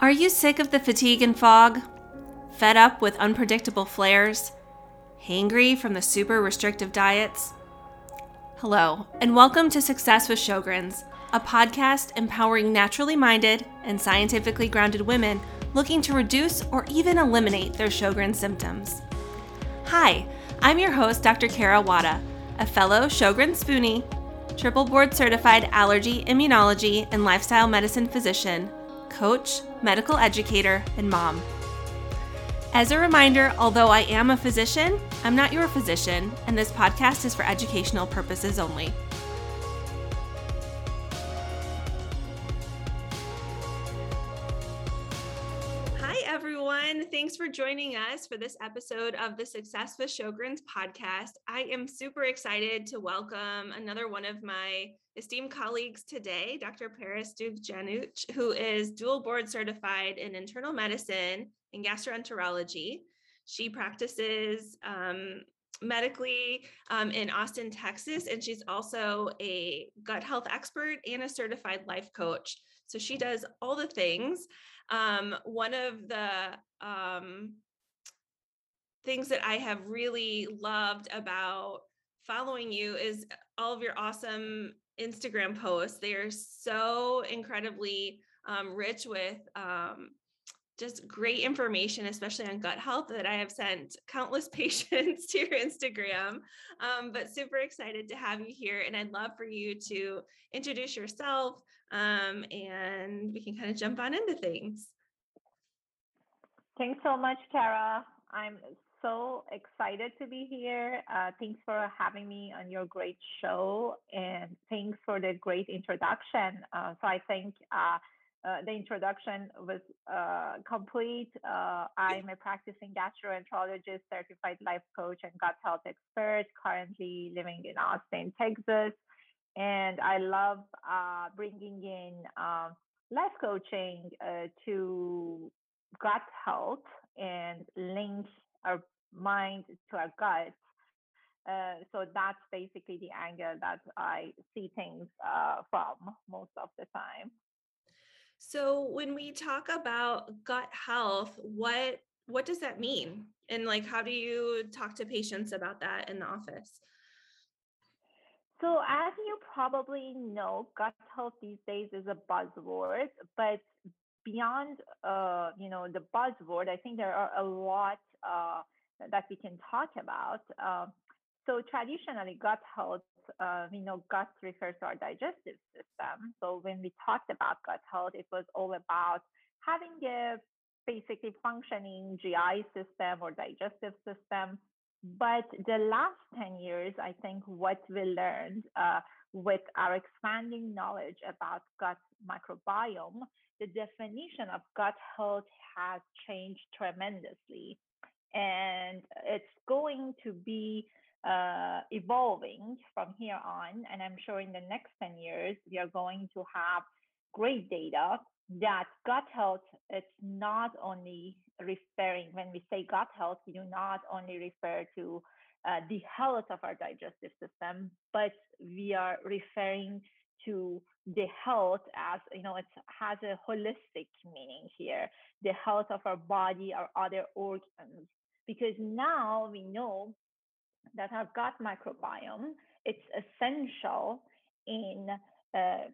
Are you sick of the fatigue and fog? Fed up with unpredictable flares? Hangry from the super restrictive diets? Hello, and welcome to Success with Sjogren's, a podcast empowering naturally minded and scientifically grounded women looking to reduce or even eliminate their Sjogren's symptoms. Hi, I'm your host, Dr. Kara Wada, a fellow Sjogren's Spoonie, triple board certified allergy, immunology, and lifestyle medicine physician coach, medical educator, and mom. As a reminder, although I am a physician, I'm not your physician, and this podcast is for educational purposes only. Thanks for joining us for this episode of the Success with Sjogren's podcast. I am super excited to welcome another one of my esteemed colleagues today, Dr. Parastoo Jangouk, who is dual board certified in internal medicine and gastroenterology. She practices um, medically um, in Austin, Texas, and she's also a gut health expert and a certified life coach. So she does all the things. Um, one of the um, things that I have really loved about following you is all of your awesome Instagram posts. They are so incredibly um, rich with um, just great information, especially on gut health, that I have sent countless patients to your Instagram. Um, but super excited to have you here. And I'd love for you to introduce yourself um, and we can kind of jump on into things. Thanks so much, Kara. I'm so excited to be here. Uh, thanks for having me on your great show, and thanks for the great introduction. Uh, so I think uh, uh the introduction was uh, complete. Uh, I'm a practicing gastroenterologist, certified life coach, and gut health expert. Currently living in Austin, Texas, and I love bringing in life coaching to gut health and link our mind to our gut. Uh, so that's basically the angle that I see things uh, from most of the time. So when we talk about gut health, what what does that mean? And like how do you talk to patients about that in the office? So as you probably know, gut health these days is a buzzword, but beyond uh, you know the buzzword, I think there are a lot uh, that we can talk about. Uh, so traditionally, gut health, uh, we know gut refers to our digestive system. So when we talked about gut health, it was all about having a basically functioning GI system or digestive system. But the last 10 years, I think what we learned uh, with our expanding knowledge about gut microbiome, the definition of gut health has changed tremendously and it's going to be uh, evolving from here on. And I'm sure in the next 10 years, we are going to have great data that gut health, it's not only referring, when we say gut health, we do not only refer to uh, the health of our digestive system, but we are referring to the health as you know it has a holistic meaning here the health of our body our other organs. Because now we know that our gut microbiome it's essential in uh,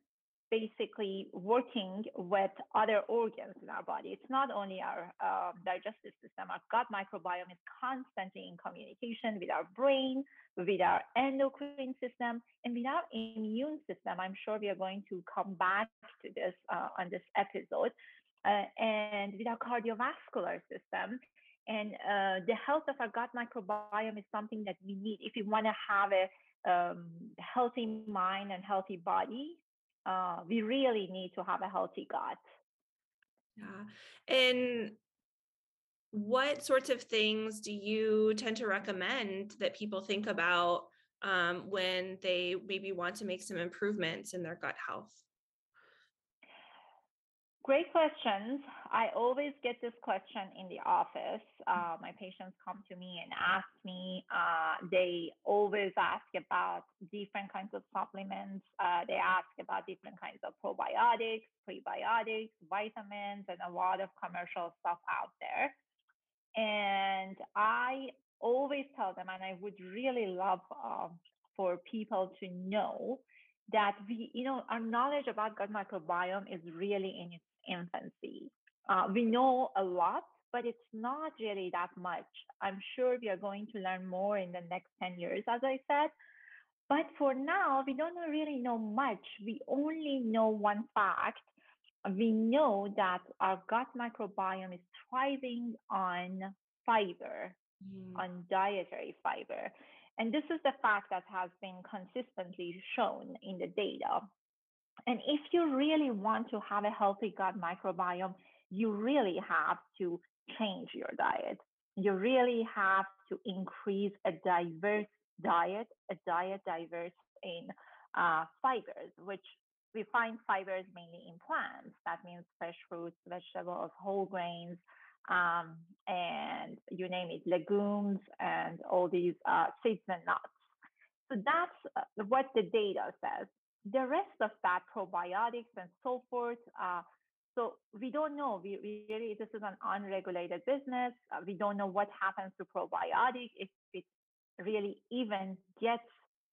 basically working with other organs in our body. It's not only our uh, digestive system, our gut microbiome is constantly in communication with our brain, with our endocrine system, and with our immune system. I'm sure we are going to come back to this uh, on this episode. Uh, and with our cardiovascular system. And uh, the health of our gut microbiome is something that we need if we want to have a um, healthy mind and healthy body uh, we really need to have a healthy gut. Yeah. And what sorts of things do you tend to recommend that people think about um, when they maybe want to make some improvements in their gut health? Great questions. I always get this question in the office. Uh, my patients come to me and ask me, uh, they always ask about different kinds of supplements. Uh, they ask about different kinds of probiotics, prebiotics, vitamins, and a lot of commercial stuff out there. And I always tell them, and I would really love uh, for people to know that we, you know, our knowledge about gut microbiome is really in its infancy. Uh, we know a lot, but it's not really that much. I'm sure we are going to learn more in the next 10 years, as I said. But for now, we don't really know much. We only know one fact. We know that our gut microbiome is thriving on fiber, mm. on dietary fiber. And this is the fact that has been consistently shown in the data. And if you really want to have a healthy gut microbiome, you really have to change your diet. You really have to increase a diverse diet, a diet diverse in uh, fibers, which we find fibers mainly in plants. That means fresh fruits, vegetables, whole grains, um, and you name it, legumes, and all these uh, seeds and nuts. So that's uh, what the data says the rest of that, probiotics and so forth, uh, so we don't know. We, we, really this is an unregulated business. Uh, we don't know what happens to probiotic if it really even gets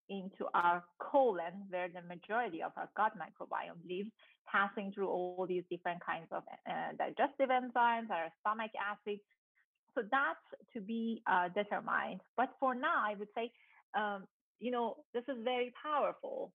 into our colon, where the majority of our gut microbiome lives, passing through all these different kinds of uh, digestive enzymes, our stomach acid. So that's to be uh, determined. But for now, I would say, um, you know, this is very powerful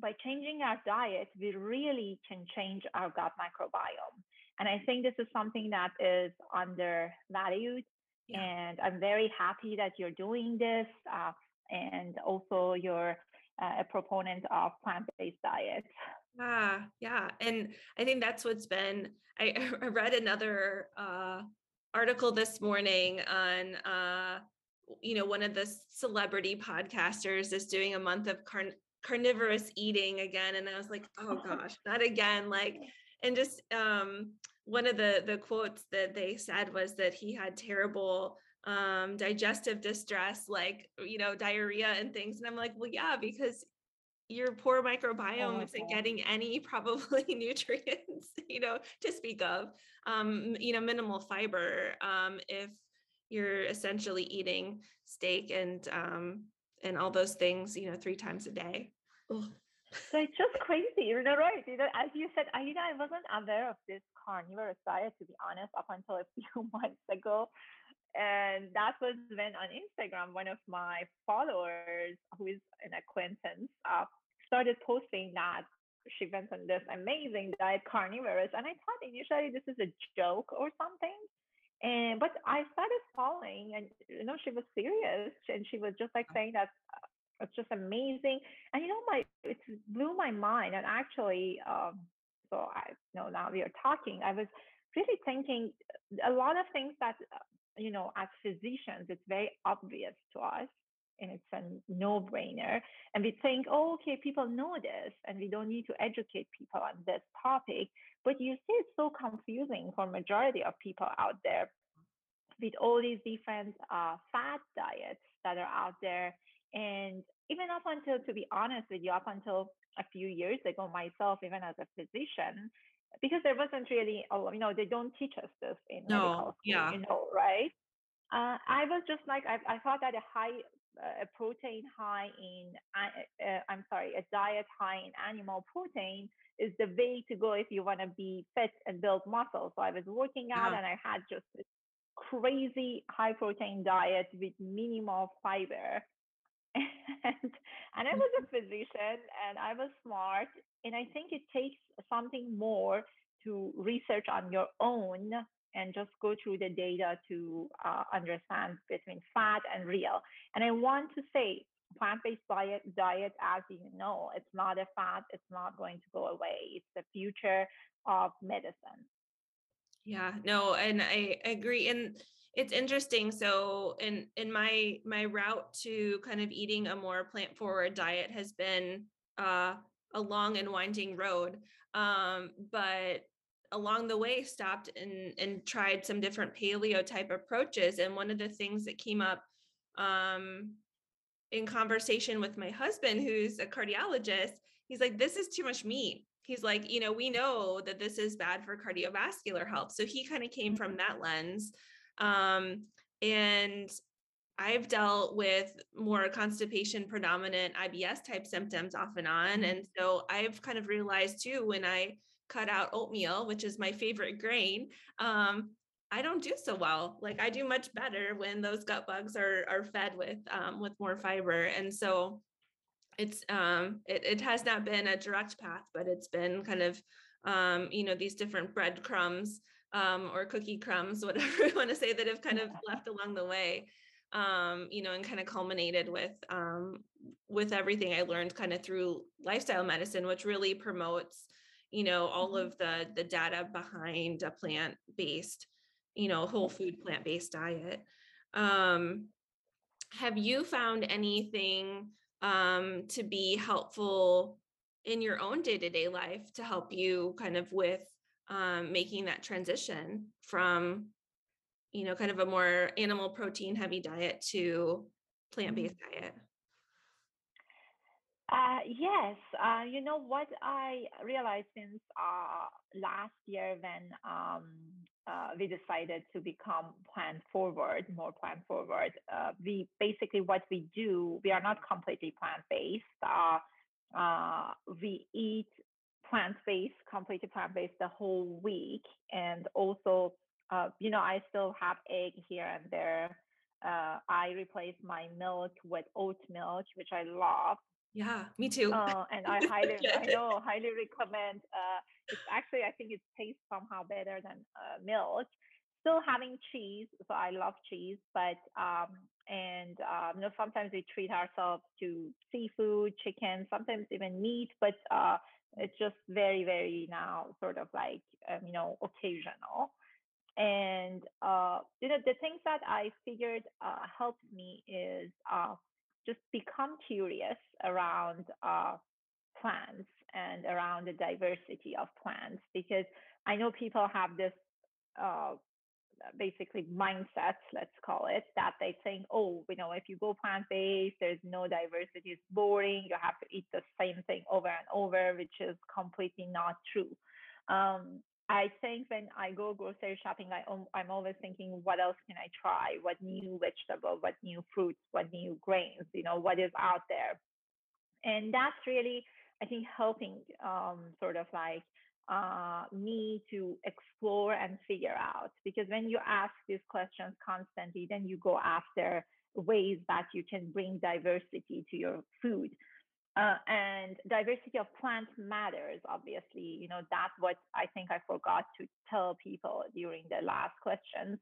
by changing our diet, we really can change our gut microbiome. And I think this is something that is undervalued. Yeah. And I'm very happy that you're doing this. Uh, and also, you're uh, a proponent of plant based diets. Yeah, yeah. And I think that's what's been, I, I read another uh, article this morning on, uh, you know, one of the celebrity podcasters is doing a month of carn- carnivorous eating again and i was like oh gosh not again like and just um one of the the quotes that they said was that he had terrible um digestive distress like you know diarrhea and things and i'm like well yeah because your poor microbiome oh, isn't getting any probably nutrients you know to speak of um you know minimal fiber um if you're essentially eating steak and um and all those things, you know, three times a day. Ugh. So it's just crazy, you know, right? You know, as you said, I, you know, I wasn't aware of this carnivorous diet, to be honest, up until a few months ago. And that was when on Instagram, one of my followers, who is an acquaintance, uh, started posting that she went on this amazing diet, carnivorous. And I thought initially this is a joke or something. And but I started following, and you know, she was serious, and she was just like saying that it's just amazing. And you know, my it blew my mind. And actually, um, so I you know now we are talking. I was really thinking a lot of things that uh, you know as physicians it's very obvious to us and it's a no-brainer and we think oh okay people know this and we don't need to educate people on this topic but you see it's so confusing for majority of people out there with all these different uh, fat diets that are out there and even up until, to be honest with you, up until a few years ago, myself, even as a physician, because there wasn't really, a, you know, they don't teach us this in no, medical school, yeah. you know, right? Uh, I was just like, I, I thought that a high, a protein high in, uh, uh, I'm sorry, a diet high in animal protein is the way to go if you want to be fit and build muscle. So I was working out yeah. and I had just this crazy high protein diet with minimal fiber and, and I was a physician and I was smart. And I think it takes something more to research on your own and just go through the data to uh, understand between fat and real. And I want to say, plant-based diet, diet, as you know, it's not a fad. It's not going to go away. It's the future of medicine. Yeah, no, and I agree. And it's interesting so in in my my route to kind of eating a more plant forward diet has been uh, a long and winding road um, but along the way stopped and and tried some different paleo type approaches and one of the things that came up um in conversation with my husband who's a cardiologist he's like this is too much meat he's like you know we know that this is bad for cardiovascular health so he kind of came from that lens um and I've dealt with more constipation predominant IBS type symptoms off and on. Mm-hmm. And so I've kind of realized too when I cut out oatmeal, which is my favorite grain, um, I don't do so well. Like I do much better when those gut bugs are are fed with um, with more fiber. And so it's um it, it has not been a direct path, but it's been kind of um, you know, these different breadcrumbs um, or cookie crumbs, whatever you want to say, that have kind of left along the way um, you know, and kind of culminated with um, with everything I learned kind of through lifestyle medicine, which really promotes, you know, all mm-hmm. of the the data behind a plant based, you know, whole food plant based diet. Um, have you found anything um, to be helpful in your own day to day life to help you kind of with um, making that transition from you know, kind of a more animal protein heavy diet to plant based mm-hmm. diet? Uh, yes, uh, you know what I realized since uh, last year when um, uh, we decided to become plant forward, more plant forward. Uh, we basically what we do, we are not completely plant based. Uh, we eat plant based, completely plant based the whole week, and also uh, you know, I still have egg here and there. Uh, I replace my milk with oat milk, which I love. Yeah, me too. Uh, and I highly, I know, highly recommend. Uh, it's actually, I think it tastes somehow better than uh, milk. Still having cheese, so I love cheese, but um, and um, you know, sometimes we treat ourselves to seafood, chicken, sometimes even meat, but uh, it's just very, very now sort of like um, you know occasional and uh, you know the things that i figured uh, helped me is uh, just become curious around uh, plants and around the diversity of plants because i know people have this uh, basically mindset let's call it that they think oh you know if you go plant-based there's no diversity it's boring you have to eat the same thing over and over which is completely not true. Um, I think when I go grocery shopping, I, I'm always thinking, what else can I try? What new vegetable? What new fruits? What new grains? You know, what is out there? And that's really, I think, helping um, sort of like uh, me to explore and figure out. Because when you ask these questions constantly, then you go after ways that you can bring diversity to your food. Uh, and diversity of plants matters, obviously. You know, that's what I think I forgot to tell people during the last questions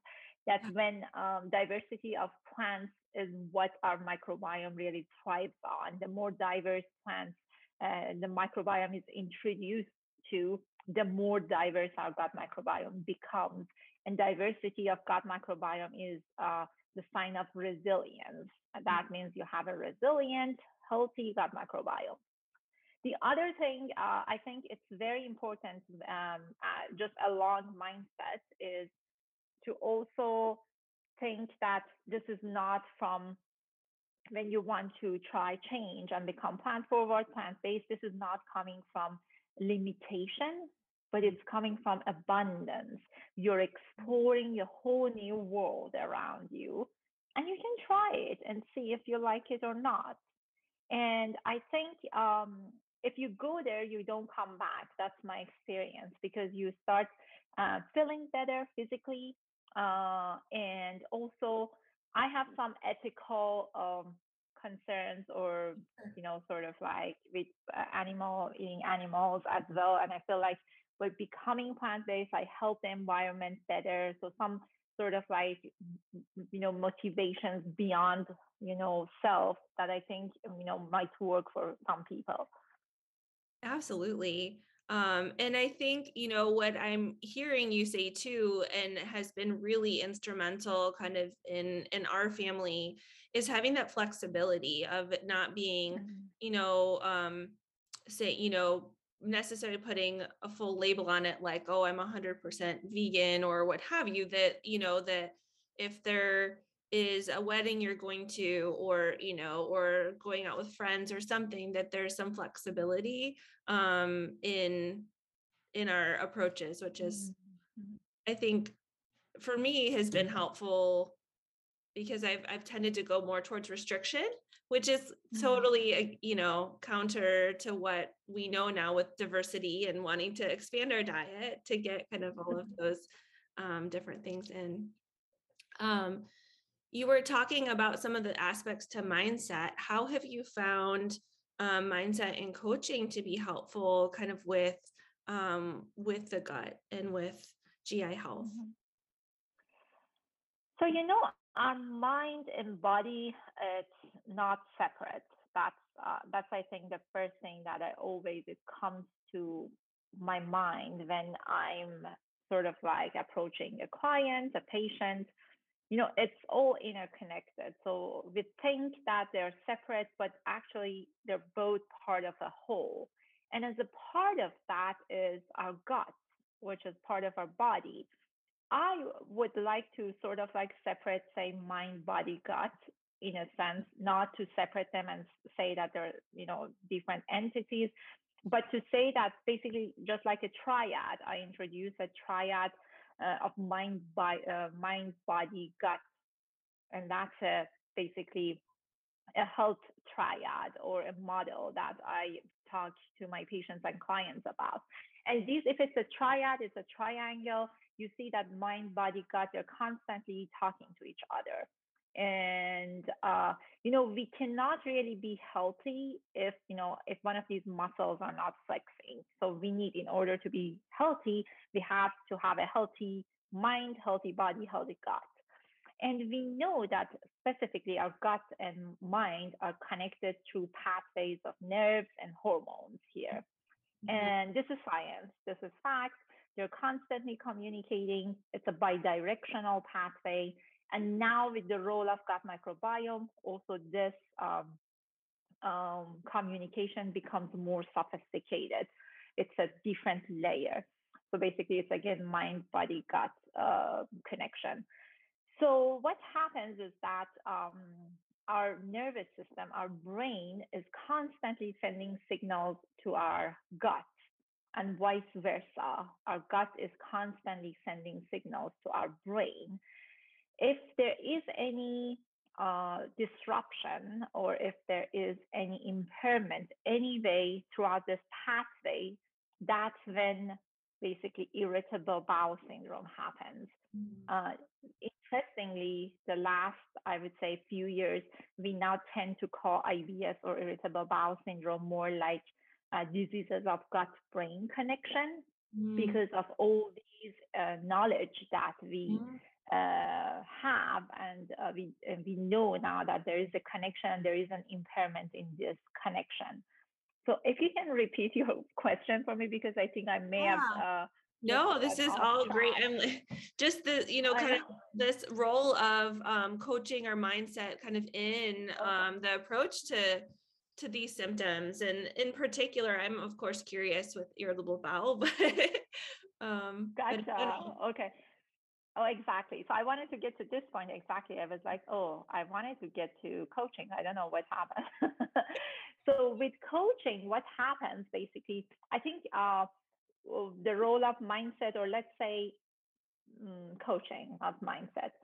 that when um, diversity of plants is what our microbiome really thrives on, the more diverse plants uh, the microbiome is introduced to, the more diverse our gut microbiome becomes. And diversity of gut microbiome is uh, the sign of resilience. That means you have a resilient, healthy gut microbiome. The other thing uh, I think it's very important, um, uh, just a long mindset, is to also think that this is not from when you want to try change and become plant forward, plant based. This is not coming from limitation, but it's coming from abundance. You're exploring a whole new world around you, and you can try it and see if you like it or not. And I think um, if you go there, you don't come back. That's my experience because you start uh, feeling better physically. Uh, and also, I have some ethical um, concerns or, you know, sort of like with uh, animal eating animals as well. And I feel like by becoming plant based, I help the environment better. So, some sort of like you know motivations beyond you know self that i think you know might work for some people absolutely um, and i think you know what i'm hearing you say too and has been really instrumental kind of in in our family is having that flexibility of not being mm-hmm. you know um say you know necessarily putting a full label on it like oh i'm 100% vegan or what have you that you know that if there is a wedding you're going to or you know or going out with friends or something that there's some flexibility um in in our approaches which is mm-hmm. i think for me has been helpful because I've I've tended to go more towards restriction, which is mm-hmm. totally uh, you know counter to what we know now with diversity and wanting to expand our diet to get kind of all of mm-hmm. those um, different things in. Um, you were talking about some of the aspects to mindset. How have you found um, mindset and coaching to be helpful, kind of with um, with the gut and with GI health? Mm-hmm. So you know, our mind and body it's not separate. That's uh, that's i think the first thing that i always it comes to my mind when i'm sort of like approaching a client a patient. You know it's all interconnected. So we think that they're separate but actually they're both part of a whole. And as a part of that is our gut which is part of our body I would like to sort of like separate, say, mind, body, gut in a sense, not to separate them and say that they're, you know, different entities, but to say that basically just like a triad, I introduce a triad uh, of mind, by, uh, mind, body, gut, and that's a, basically a health triad or a model that I talk to my patients and clients about. And this, if it's a triad, it's a triangle you see that mind, body, gut, they're constantly talking to each other. And, uh, you know, we cannot really be healthy if, you know, if one of these muscles are not flexing. So we need, in order to be healthy, we have to have a healthy mind, healthy body, healthy gut. And we know that specifically our gut and mind are connected through pathways of nerves and hormones here. Mm-hmm. And this is science, this is fact. They're constantly communicating. It's a bidirectional pathway. And now with the role of gut microbiome, also this um, um, communication becomes more sophisticated. It's a different layer. So basically, it's again mind, body, gut uh, connection. So what happens is that um, our nervous system, our brain, is constantly sending signals to our gut and vice versa. Our gut is constantly sending signals to our brain. If there is any uh, disruption or if there is any impairment anyway throughout this pathway, that's when basically irritable bowel syndrome happens. Mm-hmm. Uh, interestingly, the last, I would say, few years, we now tend to call IBS or irritable bowel syndrome more like uh, diseases of gut brain connection mm. because of all these uh, knowledge that we mm. uh, have and uh, we and we know now that there is a connection there is an impairment in this connection so if you can repeat your question for me because i think i may yeah. have uh, no this is all great i'm just the you know kind of this role of um, coaching our mindset kind of in um, the approach to to these symptoms and in particular i'm of course curious with irritable bowel but um gotcha. but okay. Oh exactly. So i wanted to get to this point exactly. I was like oh i wanted to get to coaching. I don't know what happened. So with coaching what happens basically i think uh the role of mindset or let's say mm, coaching of mindset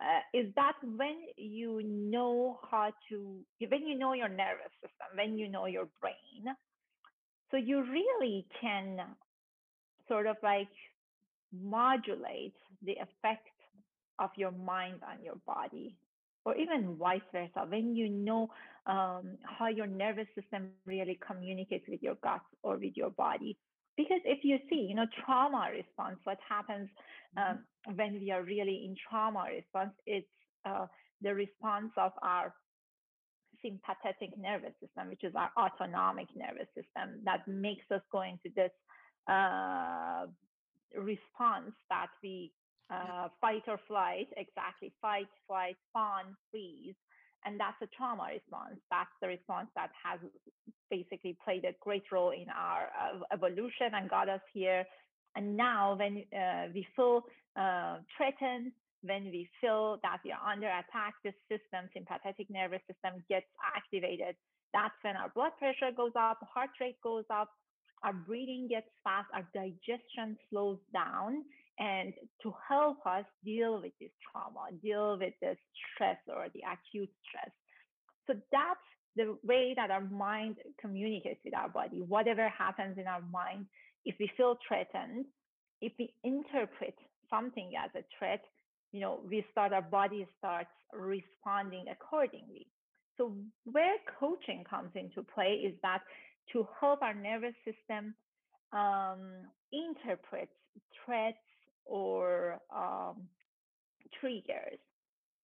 uh, is that when you know how to, when you know your nervous system, when you know your brain, so you really can sort of like modulate the effect of your mind on your body or even vice versa. When you know um, how your nervous system really communicates with your gut or with your body because if you see you know trauma response what happens mm-hmm. um, when we are really in trauma response it's uh, the response of our sympathetic nervous system which is our autonomic nervous system that makes us go into this uh, response that we uh, fight or flight exactly fight flight fawn freeze and that's a trauma response. That's the response that has basically played a great role in our uh, evolution and got us here. And now, when uh, we feel uh, threatened, when we feel that we are under attack, the system, sympathetic nervous system, gets activated. That's when our blood pressure goes up, heart rate goes up, our breathing gets fast, our digestion slows down, and to help us deal with this trauma, deal with the stress or the acute stress. So that's the way that our mind communicates with our body. Whatever happens in our mind, if we feel threatened, if we interpret something as a threat, you know, we start, our body starts responding accordingly. So where coaching comes into play is that to help our nervous system um, interpret threats or um, triggers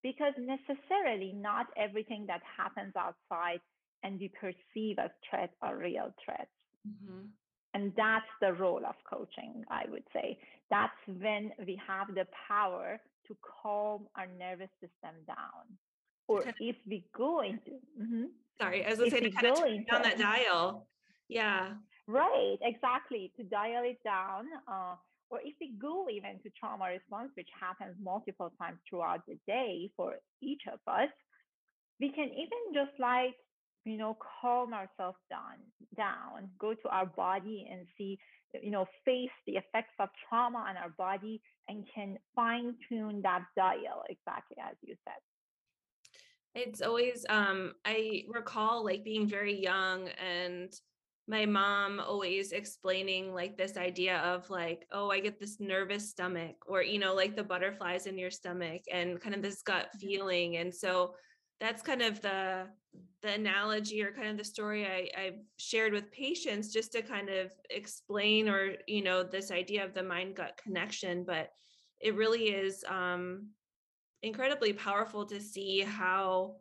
because necessarily not everything that happens outside and we perceive as threats are real threats. Mm-hmm. And that's the role of coaching, I would say. That's when we have the power to calm our nervous system down. Or if we go into, mm-hmm. sorry, I was going to say to kind of turn down that dial. Yeah. Right, exactly. To dial it down. Uh, or if we go even to trauma response, which happens multiple times throughout the day for each of us, we can even just like, you know, calm ourselves down, down, go to our body and see, you know, face the effects of trauma on our body and can fine tune that dial exactly as you said. It's always, um, I recall like being very young and my mom always explaining like this idea of like oh i get this nervous stomach or you know like the butterflies in your stomach and kind of this gut mm-hmm. feeling and so that's kind of the the analogy or kind of the story I, I've shared with patients just to kind of explain or you know this idea of the mind gut connection but it really is um incredibly powerful to see how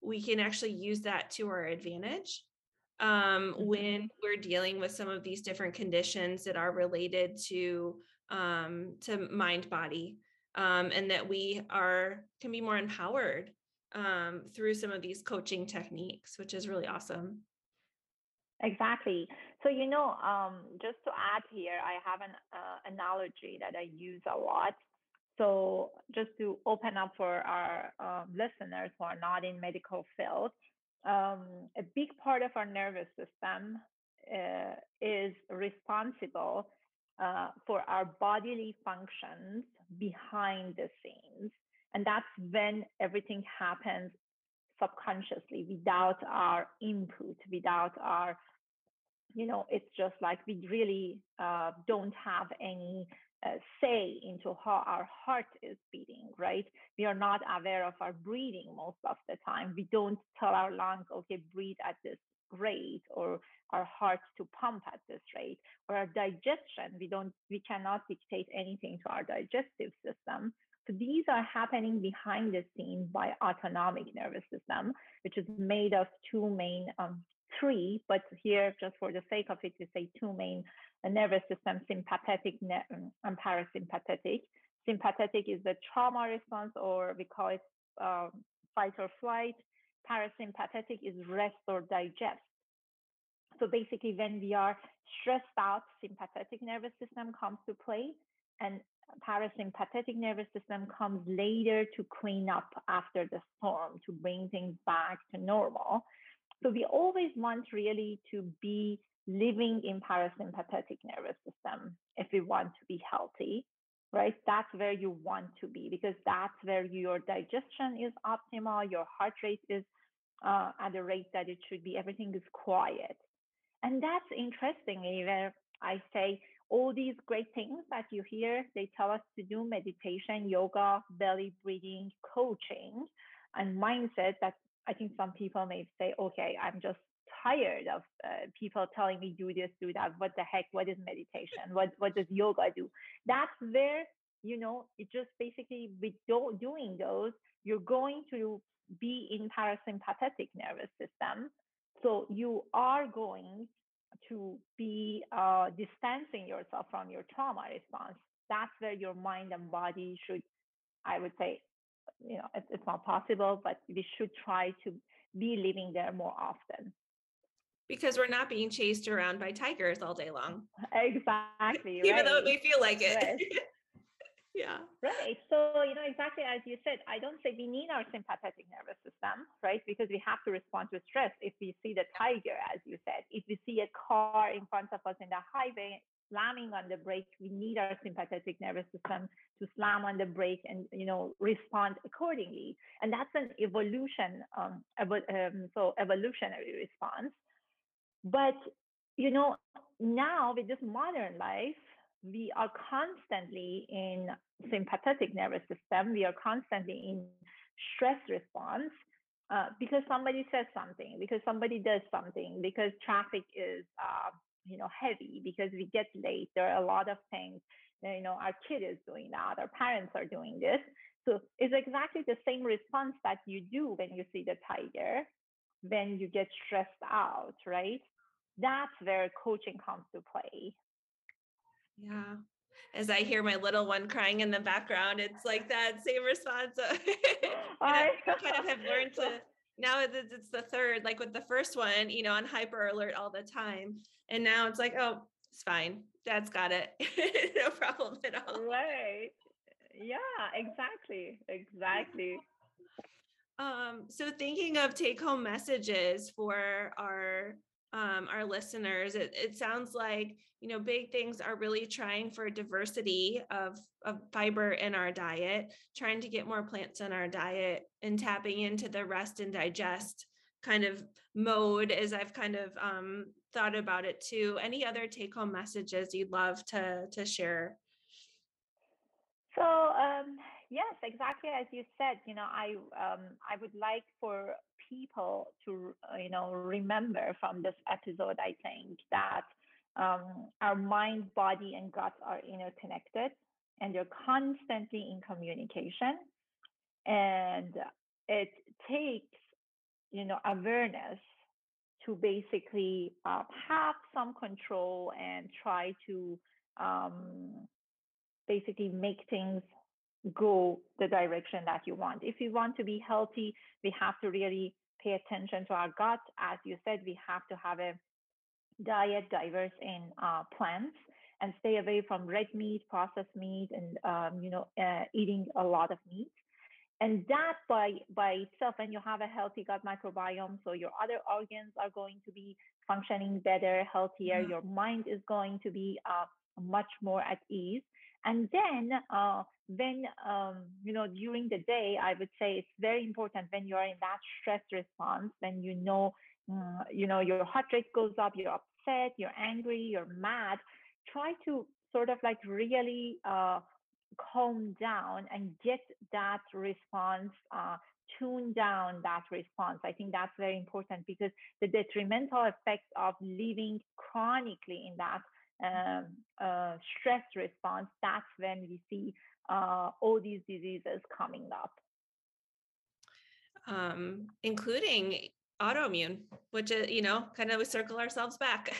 we can actually use that to our advantage um, mm-hmm. when we're dealing with some of these different conditions that are related to um, to mind body um, and that we are can be more empowered um, through some of these coaching techniques which is really awesome. Exactly. So you know um, just to add here i have an uh, analogy that i use a lot. So just to open up for our um, listeners who are not in medical field um, a big part of our nervous system uh, is responsible uh, for our bodily functions behind the scenes. And that's when everything happens subconsciously without our input, without our, you know, it's just like we really uh, don't have any uh, say into how our heart is beating, right? We are not aware of our breathing most of the time. We don't tell our lungs, okay, breathe at this rate or our heart to pump at this rate or our digestion we don't we cannot dictate anything to our digestive system so these are happening behind the scenes by autonomic nervous system which is made of two main um, three but here just for the sake of it we say two main the nervous system, sympathetic um, and parasympathetic. Sympathetic is the trauma response, or we call it uh, fight or flight. Parasympathetic is rest or digest. So basically, when we are stressed out, sympathetic nervous system comes to play, and parasympathetic nervous system comes later to clean up after the storm, to bring things back to normal. So we always want really to be living in parasympathetic nervous system if we want to be healthy right? That's where you want to be because that's where your digestion is optimal your heart rate is uh, at the rate that it should be everything is quiet. And that's interestingly where i say all these great things that you hear they tell us to do meditation yoga belly breathing coaching and mindset that i think some people may say okay i'm just tired of uh, people telling me do this do that what the heck what is meditation? What what does yoga do? That's where you know it just basically with do- doing those you're going to be in parasympathetic nervous system. So you are going to be uh, distancing yourself from your trauma response. That's where your mind and body should i would say you know it's, it's not possible but we should try to be living there more often because we're not being chased around by tigers all day long exactly even right. though it may feel like it Right. yeah Right. So, you know, exactly as you said, I don't say we need our sympathetic nervous system, right? Because we have to respond to stress. If we see the tiger, as you said, if we see a car in front of us in the highway slamming on the brake, we need our sympathetic nervous system to slam on the brake and, you know, respond accordingly. And that's an evolution, um, evo- um so evolutionary response. But, you know, now with this modern life, we are constantly in sympathetic nervous system. We are constantly in stress response uh, because somebody says something because somebody does something because traffic is uh, you know heavy because we get late there are a lot of things you know our kid is doing that our parents are doing this. So it's exactly the same response that you do when you see the tiger when you get stressed out right that's where coaching comes to play. Yeah as i hear my little one crying in the background it's like that same response I kind of have learned to now it's it's the third like with the first one you know on hyper alert all the time and now it's like oh it's fine dad's got it no problem at all. Right. Yeah exactly exactly. Um so thinking of take home messages for our um our listeners it, it sounds like you know big things are really trying for diversity of of fiber in our diet trying to get more plants in our diet and tapping into the rest and digest kind of mode as i've kind of um thought about it too. Any other take home messages you'd love to to share? So um yes exactly as you said you know i um i would like for people to uh, you know remember from this episode i think that um, our mind body and gut are interconnected and they're constantly in communication and it takes you know awareness to basically uh, have some control and try to um, basically make things go the direction that you want. If you want to be healthy, we have to really pay attention to our gut. As you said, we have to have a diet diverse in uh, plants and stay away from red meat, processed meat, and um, you know uh, eating a lot of meat. And that by by itself, and you have a healthy gut microbiome, so your other organs are going to be functioning better, healthier. Mhm. Your mind is going to be uh, much more at ease. And then uh, when um, you know during the day, I would say it's very important when you are in that stress response, when you know mm, you know your heart rate goes up, you're upset, you're angry, you're mad. Try to sort of like really uh, calm down and get that response. Uh, tune down that response. I think that's very important because the detrimental effects of living chronically in that um, uh, stress response, that's when we see uh, all these diseases coming up. um including autoimmune which is you know kind of we circle ourselves back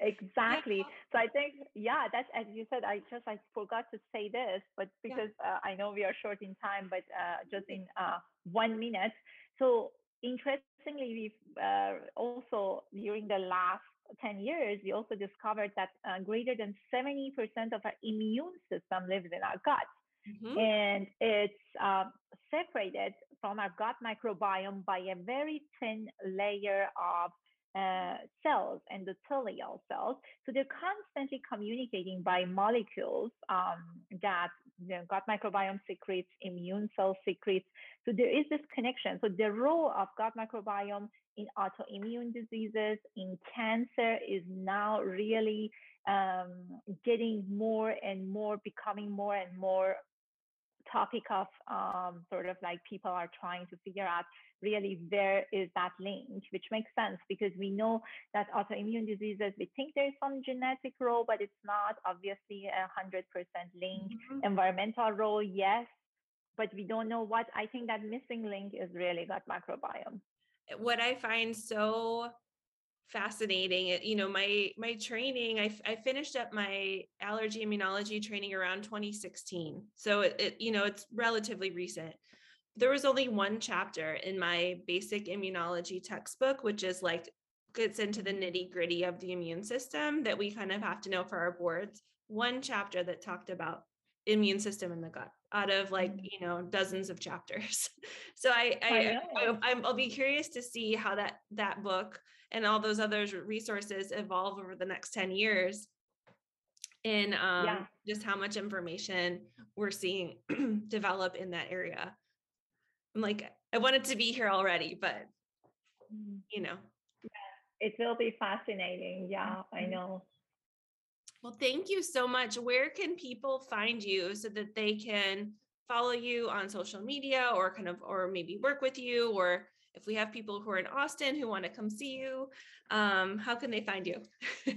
Exactly. So I think, yeah, that's as you said. I just I forgot to say this, but Yeah. because uh, I know we are short in time, but uh, just in uh, one minute. So interestingly, we've uh, also during the last 10 years, we also discovered that uh, greater than 70% of our immune system lives in our gut. Mhm. And it's uh, separated from our gut microbiome by a very thin layer of uh, cells, endothelial cells. So they're constantly communicating by molecules um, that the gut microbiome secretes, immune cell secretes. So there is this connection. So the role of gut microbiome in autoimmune diseases, in cancer, is now really um, getting more and more, becoming more and more topic of um, sort of like people are trying to figure out really where is that link, which makes sense because we know that autoimmune diseases, we think there's some genetic role, but it's not obviously a hundred percent link. Mhm. Environmental role, yes, but we don't know what. I think that missing link is really gut microbiome. what I find so fascinating. It, you know, my my training, I, I finished up my allergy immunology training around 2016. So it, it, you know, it's relatively recent. There was only one chapter in my basic immunology textbook, which is like gets into the nitty gritty of the immune system that we kind of have to know for our boards. One chapter that talked about immune system in the gut out of like mm. you know dozens of chapters so i i, I, I will be curious to see how that that book and all those other resources evolve over the next 10 years in um, yeah. just how much information we're seeing develop in that area i'm like i wanted to be here already but mm. you know yeah, it will be fascinating yeah i mm-hmm. know well, thank you so much. Where can people find you so that they can follow you on social media or kind of, or maybe work with you? Or if we have people who are in Austin who want to come see you, um, how can they find you? uh,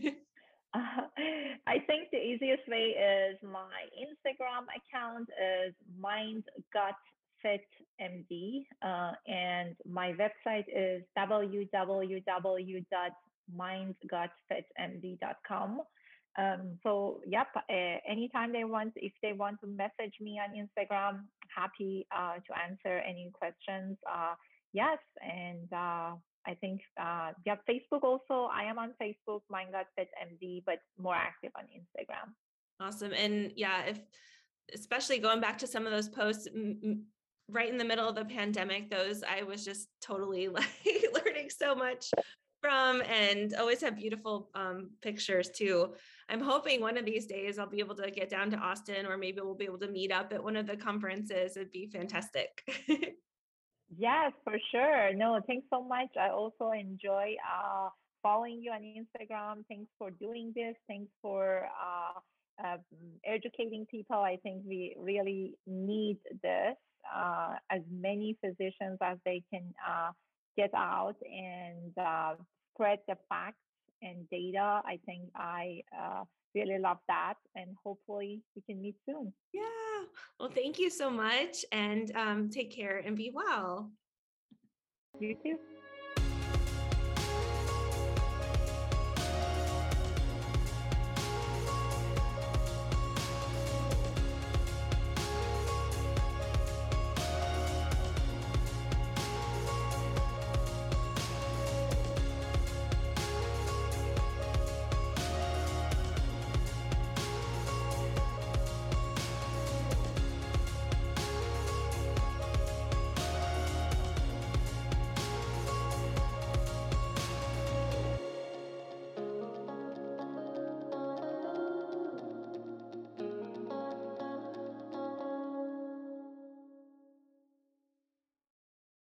I think the easiest way is my Instagram account is Mind Gut Fit MD, uh, and my website is www.mindgutfitmd.com. Um, so yep, uh, anytime they want, if they want to message me on Instagram, happy uh, to answer any questions. Yes, and uh, I think uh, yeah, Facebook also. I am on Facebook, Mind Gut Fit MD, but more active on Instagram. Awesome, and yeah, if especially going back to some of those posts. M- right in the middle of the pandemic those i was just totally like learning so much from and always have beautiful um, pictures too. I'm hoping one of these days I'll be able to get down to Austin or maybe we'll be able to meet up at one of the conferences. It'd be fantastic. yes, for sure. No, thanks so much. I also enjoy uh, following you on Instagram. Thanks for doing this. Thanks for uh, uh, educating people. I think we really need this. Uh, as many physicians as they can uh, get out and uh, spread the facts and data. I think I uh, really love that. And hopefully we can meet soon. Yeah. Well, thank you so much and um, take care and be well. You too.